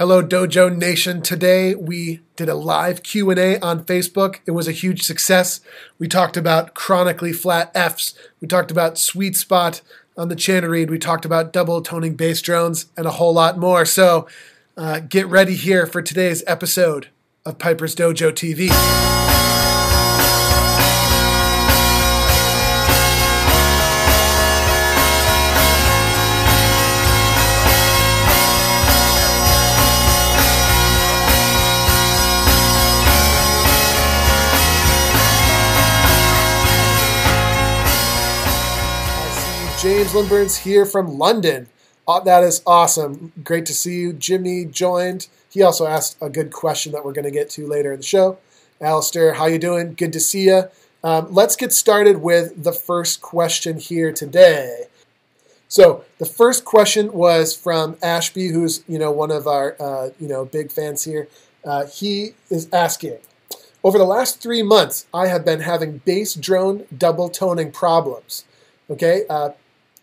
Hello Dojo Nation. Today we did a live Q&A on Facebook. It was a huge success. We talked about chronically flat Fs. We talked about sweet spot on the chanter reed. We talked about double toning bass drones and a whole lot more. So uh, get ready here for today's episode of Piper's Dojo TV. James Lindburns here from London. Uh, that is awesome. Great to see you. Jimmy joined. He also asked a good question that we're going to get to later in the show. Alistair, how you doing? Good to see you. Um, let's get started with the first question here today. So the first question was from Ashby, who's you know one of our uh, you know big fans here. Uh, he is asking, over the last three months, I have been having bass drone double toning problems. Okay, uh,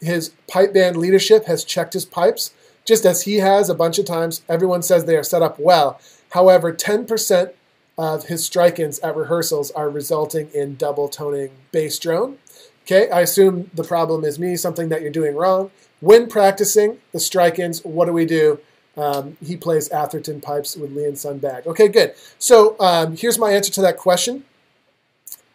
his pipe band leadership has checked his pipes, just as he has a bunch of times. Everyone says they are set up well. However, 10% of his strike ins at rehearsals are resulting in double toning bass drone. Okay, I assume the problem is me, something that you're doing wrong. When practicing the strike ins, what do we do? Um, he plays Atherton pipes with Lee and Son bag. Okay, good. So um, here's my answer to that question: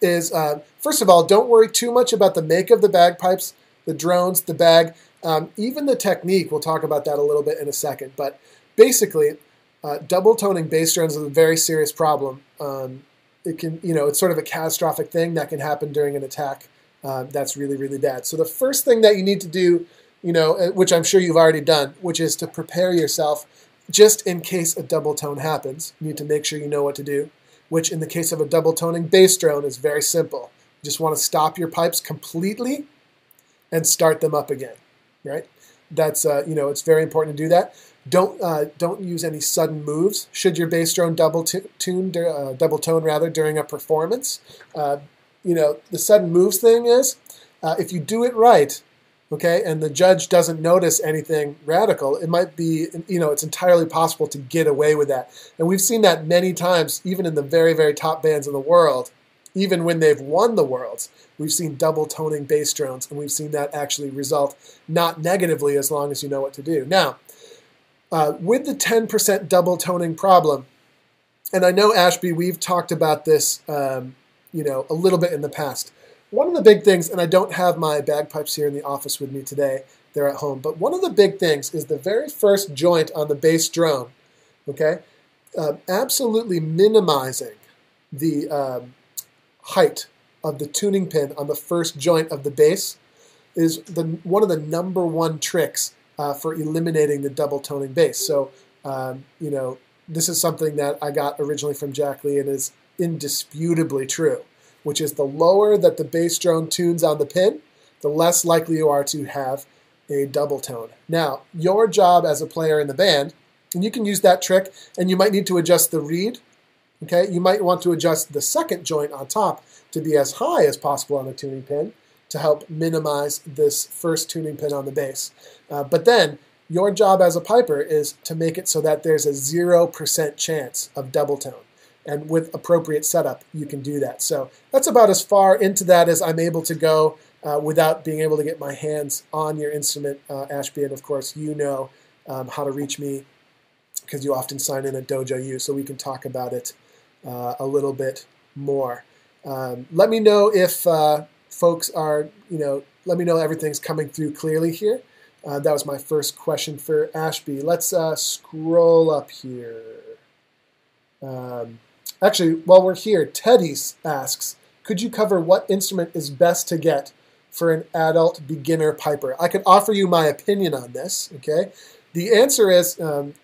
Is uh, first of all, don't worry too much about the make of the bagpipes the drones, the bag, um, even the technique. We'll talk about that a little bit in a second. But basically, uh, double toning bass drones is a very serious problem. Um, it can, you know, it's sort of a catastrophic thing that can happen during an attack. Uh, that's really, really bad. So the first thing that you need to do, you know, uh, which I'm sure you've already done, which is to prepare yourself just in case a double tone happens. You need to make sure you know what to do. Which, in the case of a double toning bass drone, is very simple. You just want to stop your pipes completely and start them up again, right? That's uh, you know it's very important to do that. Don't uh, don't use any sudden moves. Should your bass drone double tune uh, double tone rather during a performance, uh, you know the sudden moves thing is uh, if you do it right, okay, and the judge doesn't notice anything radical, it might be you know it's entirely possible to get away with that, and we've seen that many times, even in the very very top bands in the world even when they've won the worlds, we've seen double toning bass drones, and we've seen that actually result not negatively as long as you know what to do. Now, uh, with the 10% double toning problem, and I know Ashby, we've talked about this, um, you know, a little bit in the past. One of the big things, and I don't have my bagpipes here in the office with me today; they're at home. But one of the big things is the very first joint on the bass drone. Okay, uh, absolutely minimizing the um, height of the tuning pin on the first joint of the bass is the one of the number one tricks uh, for eliminating the double toning bass. So, um, you know, this is something that I got originally from Jack Lee and is indisputably true, which is the lower that the bass drone tunes on the pin, the less likely you are to have a double tone. Now, your job as a player in the band, and you can use that trick, and you might need to adjust the reed Okay, you might want to adjust the second joint on top to be as high as possible on the tuning pin to help minimize this first tuning pin on the bass. Uh, but then your job as a piper is to make it so that there's a 0% chance of double tone. And with appropriate setup, you can do that. So that's about as far into that as I'm able to go uh, without being able to get my hands on your instrument, uh, Ashby. And of course, you know um, how to reach me because you often sign in at Dojo U, so we can talk about it a little bit more. Um, let me know if uh, folks are, you know, let me know everything's coming through clearly here. Uh, that was my first question for Ashby. Let's uh, scroll up here. Um, actually, while we're here, Teddy asks, could you cover what instrument is best to get for an adult beginner piper? I could offer you my opinion on this. Okay, the answer is, um,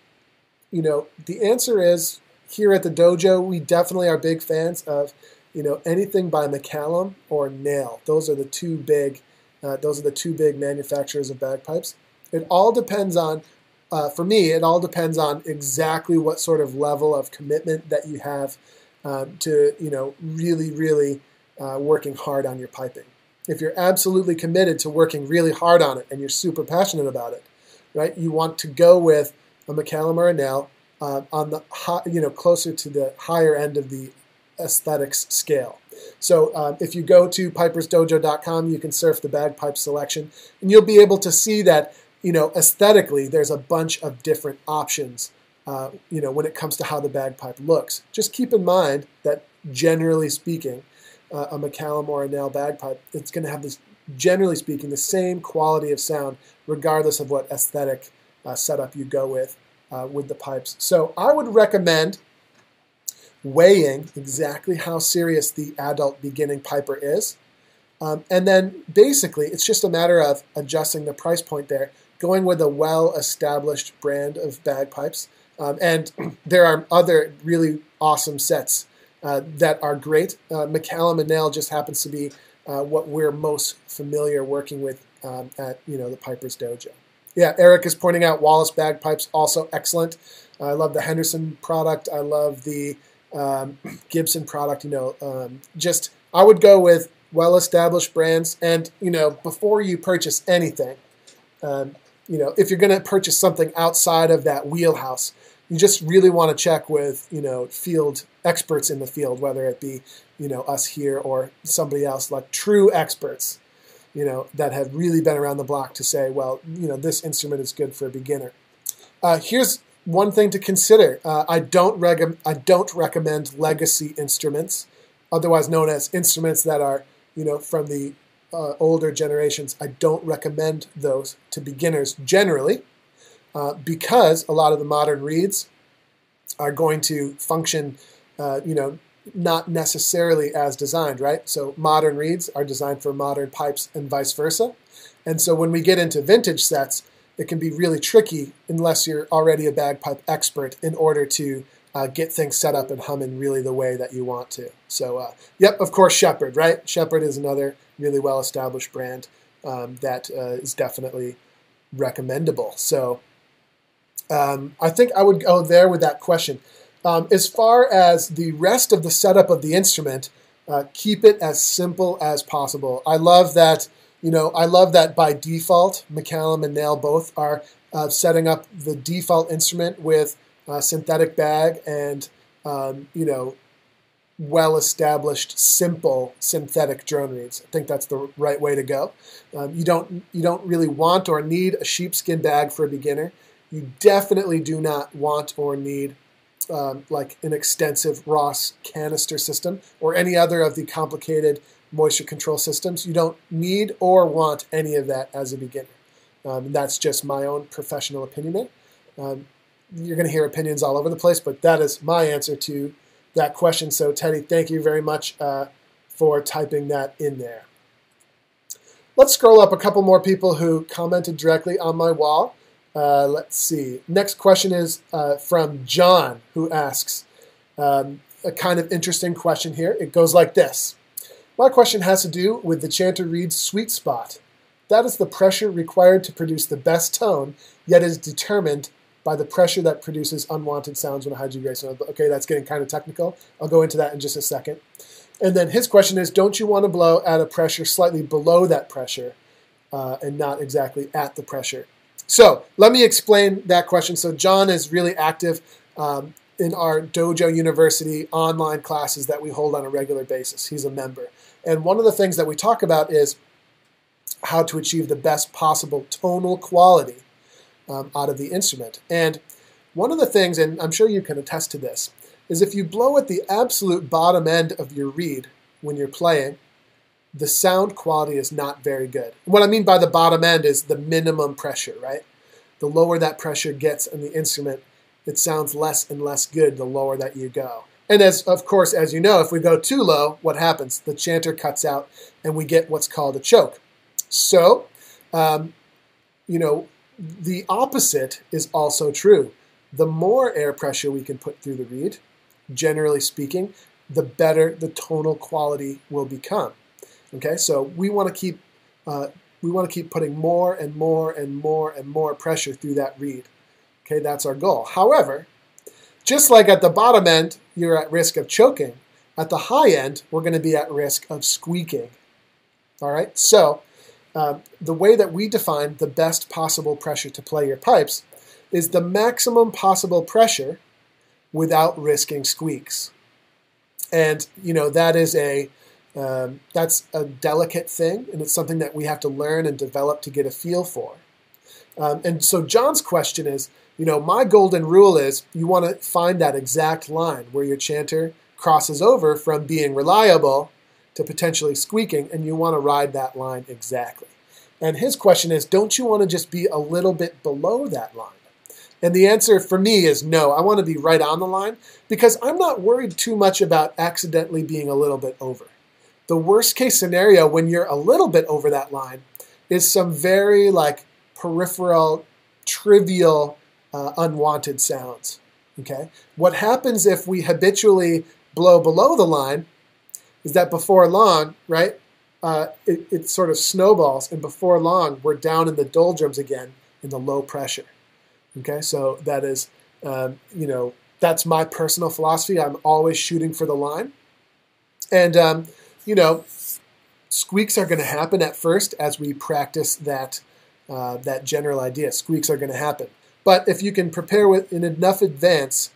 you know, the answer is here at the dojo, we definitely are big fans of, you know, anything by McCallum or Naill. Those are the two big, uh, those are the two big manufacturers of bagpipes. It all depends on, uh, for me, it all depends on exactly what sort of level of commitment that you have um, to, you know, really, really uh, working hard on your piping. If you're absolutely committed to working really hard on it and you're super passionate about it, right? You want to go with a McCallum or a Naill uh, on the high, you know closer to the higher end of the aesthetics scale. So uh, if you go to pipersdojo.com, you can surf the bagpipe selection, and you'll be able to see that you know aesthetically there's a bunch of different options. Uh, you know when it comes to how the bagpipe looks. Just keep in mind that generally speaking, uh, a McCallum or a Naill bagpipe, it's going to have this generally speaking the same quality of sound regardless of what aesthetic uh, setup you go with uh, with the pipes. So I would recommend weighing exactly how serious the adult beginning piper is. Um, and then basically, it's just a matter of adjusting the price point there, going with a well established brand of bagpipes. Um, and there are other really awesome sets uh, that are great. Uh, McCallum and Naill just happens to be uh, what we're most familiar working with um, at you know the Piper's Dojo. Yeah, Eric is pointing out Wallace bagpipes also excellent. I love the Henderson product. I love the um, Gibson product. You know, um, just I would go with well-established brands. And you know, before you purchase anything, um, you know, if you're going to purchase something outside of that wheelhouse, you just really want to check with you know field experts in the field, whether it be you know us here or somebody else, like true experts you know, that have really been around the block to say, well, you know, this instrument is good for a beginner. Uh, here's one thing to consider. Uh, I don't reg- I don't recommend legacy instruments, otherwise known as instruments that are, you know, from the uh, older generations. I don't recommend those to beginners generally, uh, because a lot of the modern reeds are going to function, uh, you know, not necessarily as designed, right? So modern reeds are designed for modern pipes and vice versa. And so when we get into vintage sets, it can be really tricky unless you're already a bagpipe expert in order to uh, get things set up and humming really the way that you want to. So, uh, yep, of course, Shepherd, right? Shepherd is another really well established brand um, that uh, is definitely recommendable. So, um, I think I would go there with that question. Um, as far as the rest of the setup of the instrument, uh, keep it as simple as possible. I love that. You know, I love that by default, McCallum and Naill both are uh, setting up the default instrument with a synthetic bag and um, you know well established simple synthetic drone reeds. I think that's the right way to go. Um, you don't you don't really want or need a sheepskin bag for a beginner. You definitely do not want or need um, like an extensive Ross canister system or any other of the complicated moisture control systems. You don't need or want any of that as a beginner. Um, that's just my own professional opinion. Um, you're going to hear opinions all over the place, but that is my answer to that question. So, Teddy, thank you very much uh, for typing that in there. Let's scroll up a couple more people who commented directly on my wall. Uh, let's see. Next question is uh, from John, who asks um, a kind of interesting question here. It goes like this My question has to do with the chanter reed's sweet spot. That is the pressure required to produce the best tone, yet is determined by the pressure that produces unwanted sounds when a high G grace. Okay, that's getting kind of technical. I'll go into that in just a second. And then his question is Don't you want to blow at a pressure slightly below that pressure uh, and not exactly at the pressure? So let me explain that question. So John is really active um, in our Dojo University online classes that we hold on a regular basis. He's a member. And one of the things that we talk about is how to achieve the best possible tonal quality um, out of the instrument. And one of the things, and I'm sure you can attest to this, is if you blow at the absolute bottom end of your reed when you're playing, the sound quality is not very good. What I mean by the bottom end is the minimum pressure, right? The lower that pressure gets in the instrument, it sounds less and less good the lower that you go. And as of course, as you know, if we go too low, what happens? The chanter cuts out and we get what's called a choke. So, um, you know, the opposite is also true. The more air pressure we can put through the reed, generally speaking, the better the tonal quality will become. Okay, so we want to keep uh, we want to keep putting more and more and more and more pressure through that reed. Okay, that's our goal. However, just like at the bottom end, you're at risk of choking. At the high end, we're going to be at risk of squeaking. All right, so um, the way that we define the best possible pressure to play your pipes is the maximum possible pressure without risking squeaks. And you know that is a um, that's a delicate thing, and it's something that we have to learn and develop to get a feel for. Um, and so John's question is, you know, my golden rule is you want to find that exact line where your chanter crosses over from being reliable to potentially squeaking, and you want to ride that line exactly. And his question is, don't you want to just be a little bit below that line? And the answer for me is no. I want to be right on the line because I'm not worried too much about accidentally being a little bit over. The worst case scenario when you're a little bit over that line is some very like peripheral, trivial, uh, unwanted sounds. Okay? What happens if we habitually blow below the line is that before long, right, uh, it, it sort of snowballs, and before long, we're down in the doldrums again in the low pressure. Okay, so that is, um, you know, that's my personal philosophy. I'm always shooting for the line. And, um, you know, squeaks are going to happen at first as we practice that, uh, that general idea. Squeaks are going to happen. But if you can prepare with in enough advance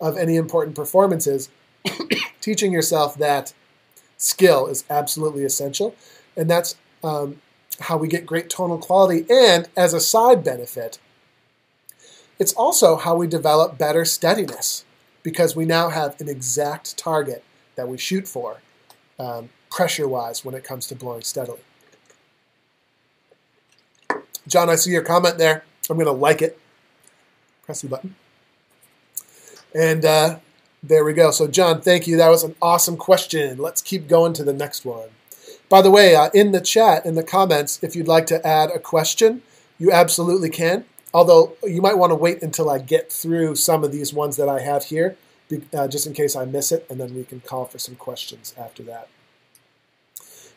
of any important performances, teaching yourself that skill is absolutely essential. And that's um, how we get great tonal quality. And as a side benefit, it's also how we develop better steadiness because we now have an exact target that we shoot for um, pressure wise when it comes to blowing steadily. John, I see your comment there. I'm going to like it. Press the button. And uh, there we go. So, John, thank you. That was an awesome question. Let's keep going to the next one. By the way, uh, in the chat, in the comments, if you'd like to add a question, you absolutely can. Although you might want to wait until I get through some of these ones that I have here, uh, just in case I miss it, and then we can call for some questions after that.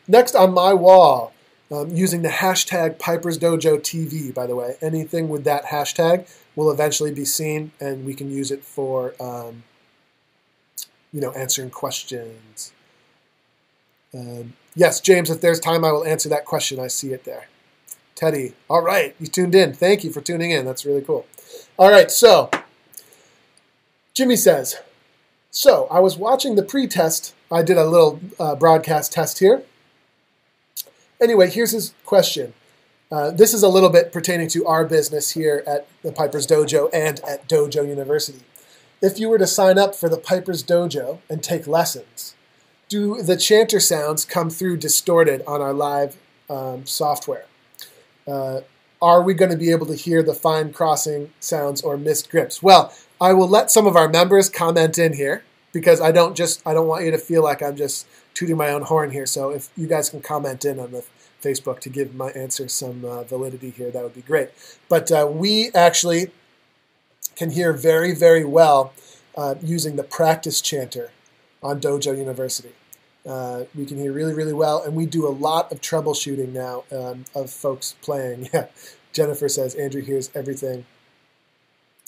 Next on my wall, um, using the hashtag Piper's Dojo TV, by the way. Anything with that hashtag will eventually be seen, and we can use it for, um, you know, answering questions. Um, yes, James, if there's time, I will answer that question. I see it there. Teddy. All right, you tuned in. Thank you for tuning in. That's really cool. All right, so Jimmy says, so I was watching the pre-test. I did a little uh, broadcast test here. Anyway, here's his question. Uh, this is a little bit pertaining to our business here at the Piper's Dojo and at Dojo University. If you were to sign up for the Piper's Dojo and take lessons, do the chanter sounds come through distorted on our live um, software? Uh, are we going to be able to hear the fine crossing sounds or missed grips? Well, I will let some of our members comment in here because I don't just I don't want you to feel like I'm just tooting my own horn here. So if you guys can comment in on the Facebook to give my answer some uh, validity here, that would be great. But uh, we actually can hear very very well uh, using the practice chanter on Dojo University. Uh, we can hear really, really well, and we do a lot of troubleshooting now um, of folks playing. Jennifer says Andrew hears everything,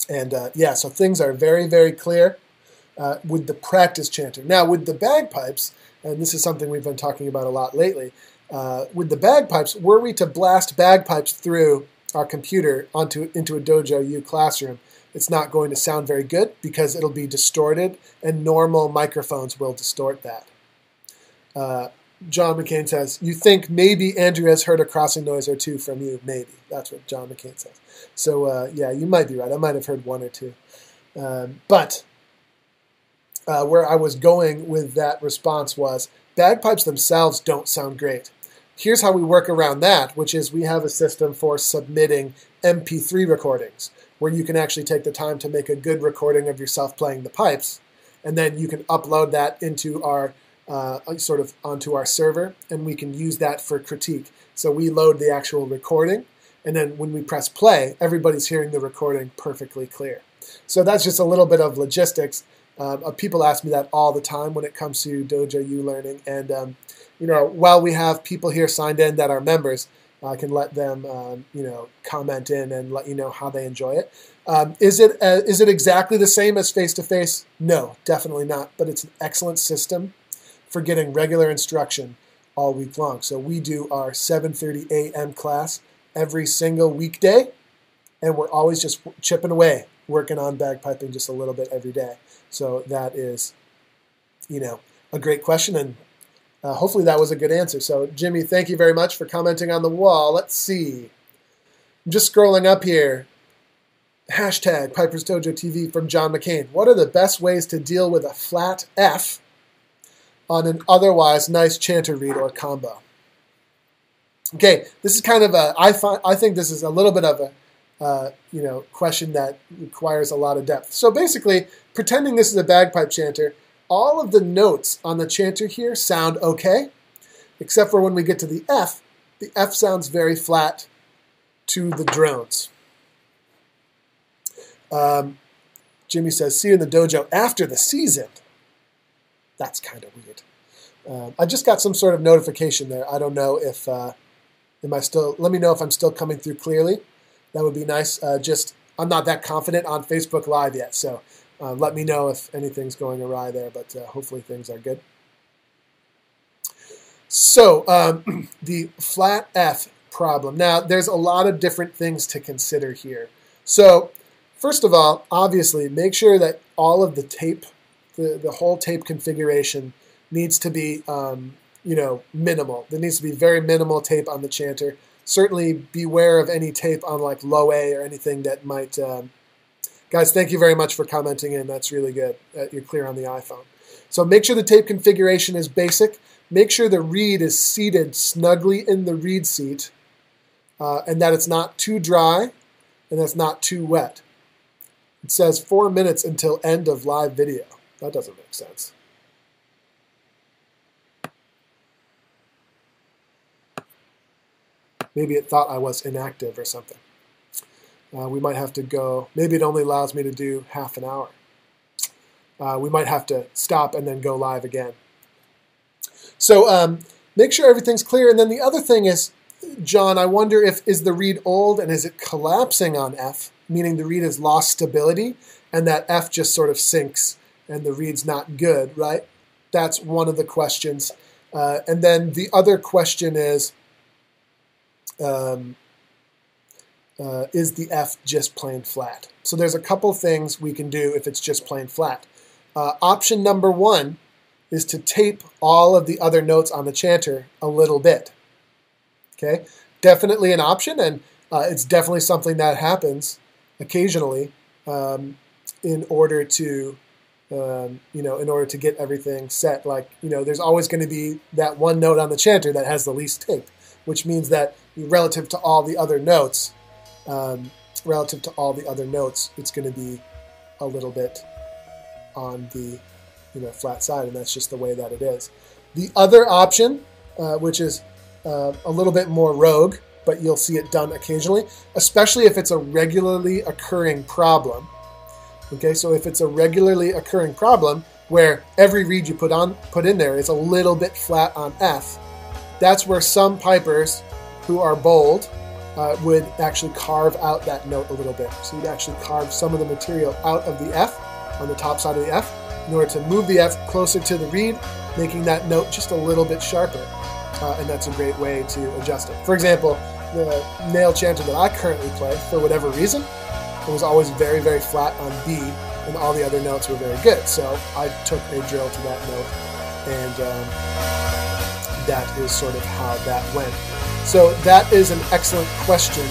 and uh, yeah, so things are very, very clear uh, with the practice chanting. Now, with the bagpipes, and this is something we've been talking about a lot lately. Uh, with the bagpipes, were we to blast bagpipes through our computer onto into a Dojo U classroom, it's not going to sound very good because it'll be distorted, and normal microphones will distort that. John McCain says, You think maybe Andrew has heard a crossing noise or two from you? Maybe. That's what John McCain says. So, uh, yeah, you might be right. I might have heard one or two. Um, but uh, where I was going with that response was bagpipes themselves don't sound great. Here's how we work around that, which is we have a system for submitting MP3 recordings where you can actually take the time to make a good recording of yourself playing the pipes, and then you can upload that into our uh, sort of onto our server, and we can use that for critique. So we load the actual recording, and then when we press play, everybody's hearing the recording perfectly clear. So that's just a little bit of logistics. Um, uh, people ask me that all the time when it comes to Dojo U learning, and um, you know, while we have people here signed in that are members, I can let them, um, you know, comment in and let you know how they enjoy it. Um, is it uh, is it exactly the same as face to face? No, definitely not. But it's an excellent system for getting regular instruction all week long. So we do our 7:30 a.m. class every single weekday, and we're always just chipping away working on bagpiping just a little bit every day. So that is, you know, a great question, and uh, hopefully that was a good answer. So Jimmy, thank you very much for commenting on the wall. Let's see. I'm just scrolling up here. Hashtag Piper's Dojo TV from John McCain. What are the best ways to deal with a flat F on an otherwise nice chanter reed or combo? Okay, this is kind of a. I find I think this is a little bit of a uh, you know, question that requires a lot of depth. So basically, pretending this is a bagpipe chanter, all of the notes on the chanter here sound okay, except for when we get to the F, the F sounds very flat to the drones. Um, Jimmy says, see you in the dojo after the season. That's kind of weird. Um, I just got some sort of notification there. I don't know if, uh, am I still, let me know if I'm still coming through clearly. That would be nice. Uh, just, I'm not that confident on Facebook Live yet, so uh, let me know if anything's going awry there, but uh, hopefully things are good. So, um, the flat F problem. Now, there's a lot of different things to consider here. So, first of all, obviously, make sure that all of the tape, the, the whole tape configuration, needs to be, um, you know, minimal. There needs to be very minimal tape on the chanter certainly beware of any tape on like low A or anything that might. Um, guys, thank you very much for commenting in. That's really good. Uh, you're clear on the iPhone. So make sure the tape configuration is basic. Make sure the reed is seated snugly in the reed seat uh, and that it's not too dry and that's not too wet. It says four minutes until end of live video. That doesn't make sense. Maybe it thought I was inactive or something. Uh, we might have to go, maybe it only allows me to do half an hour. Uh, we might have to stop and then go live again. So um, make sure everything's clear. And then the other thing is, John, I wonder if is the reed old and is it collapsing on F, meaning the reed has lost stability and that F just sort of sinks and the reed's not good, right? That's one of the questions. Uh, and then the other question is, um, uh, is the F just plain flat? So there's a couple things we can do if it's just plain flat. Uh, option number one is to tape all of the other notes on the chanter a little bit. Okay, definitely an option, and uh, it's definitely something that happens occasionally um, in order to, um, you know, in order to get everything set. Like, you know, there's always going to be that one note on the chanter that has the least tape, which means that relative to all the other notes, um, relative to all the other notes, it's going to be a little bit on the you know flat side, and that's just the way that it is. The other option, uh, which is uh, a little bit more rogue, but you'll see it done occasionally, especially if it's a regularly occurring problem. Okay, so if it's a regularly occurring problem where every reed you put on put in there is a little bit flat on F, that's where some pipers who are bold uh, would actually carve out that note a little bit. So you'd actually carve some of the material out of the F on the top side of the F in order to move the F closer to the reed, making that note just a little bit sharper. Uh, and that's a great way to adjust it. For example, the Naill chanter that I currently play, for whatever reason, it was always very, very flat on B, and all the other notes were very good. So I took a drill to that note, and um, that is sort of how that went. So that is an excellent question.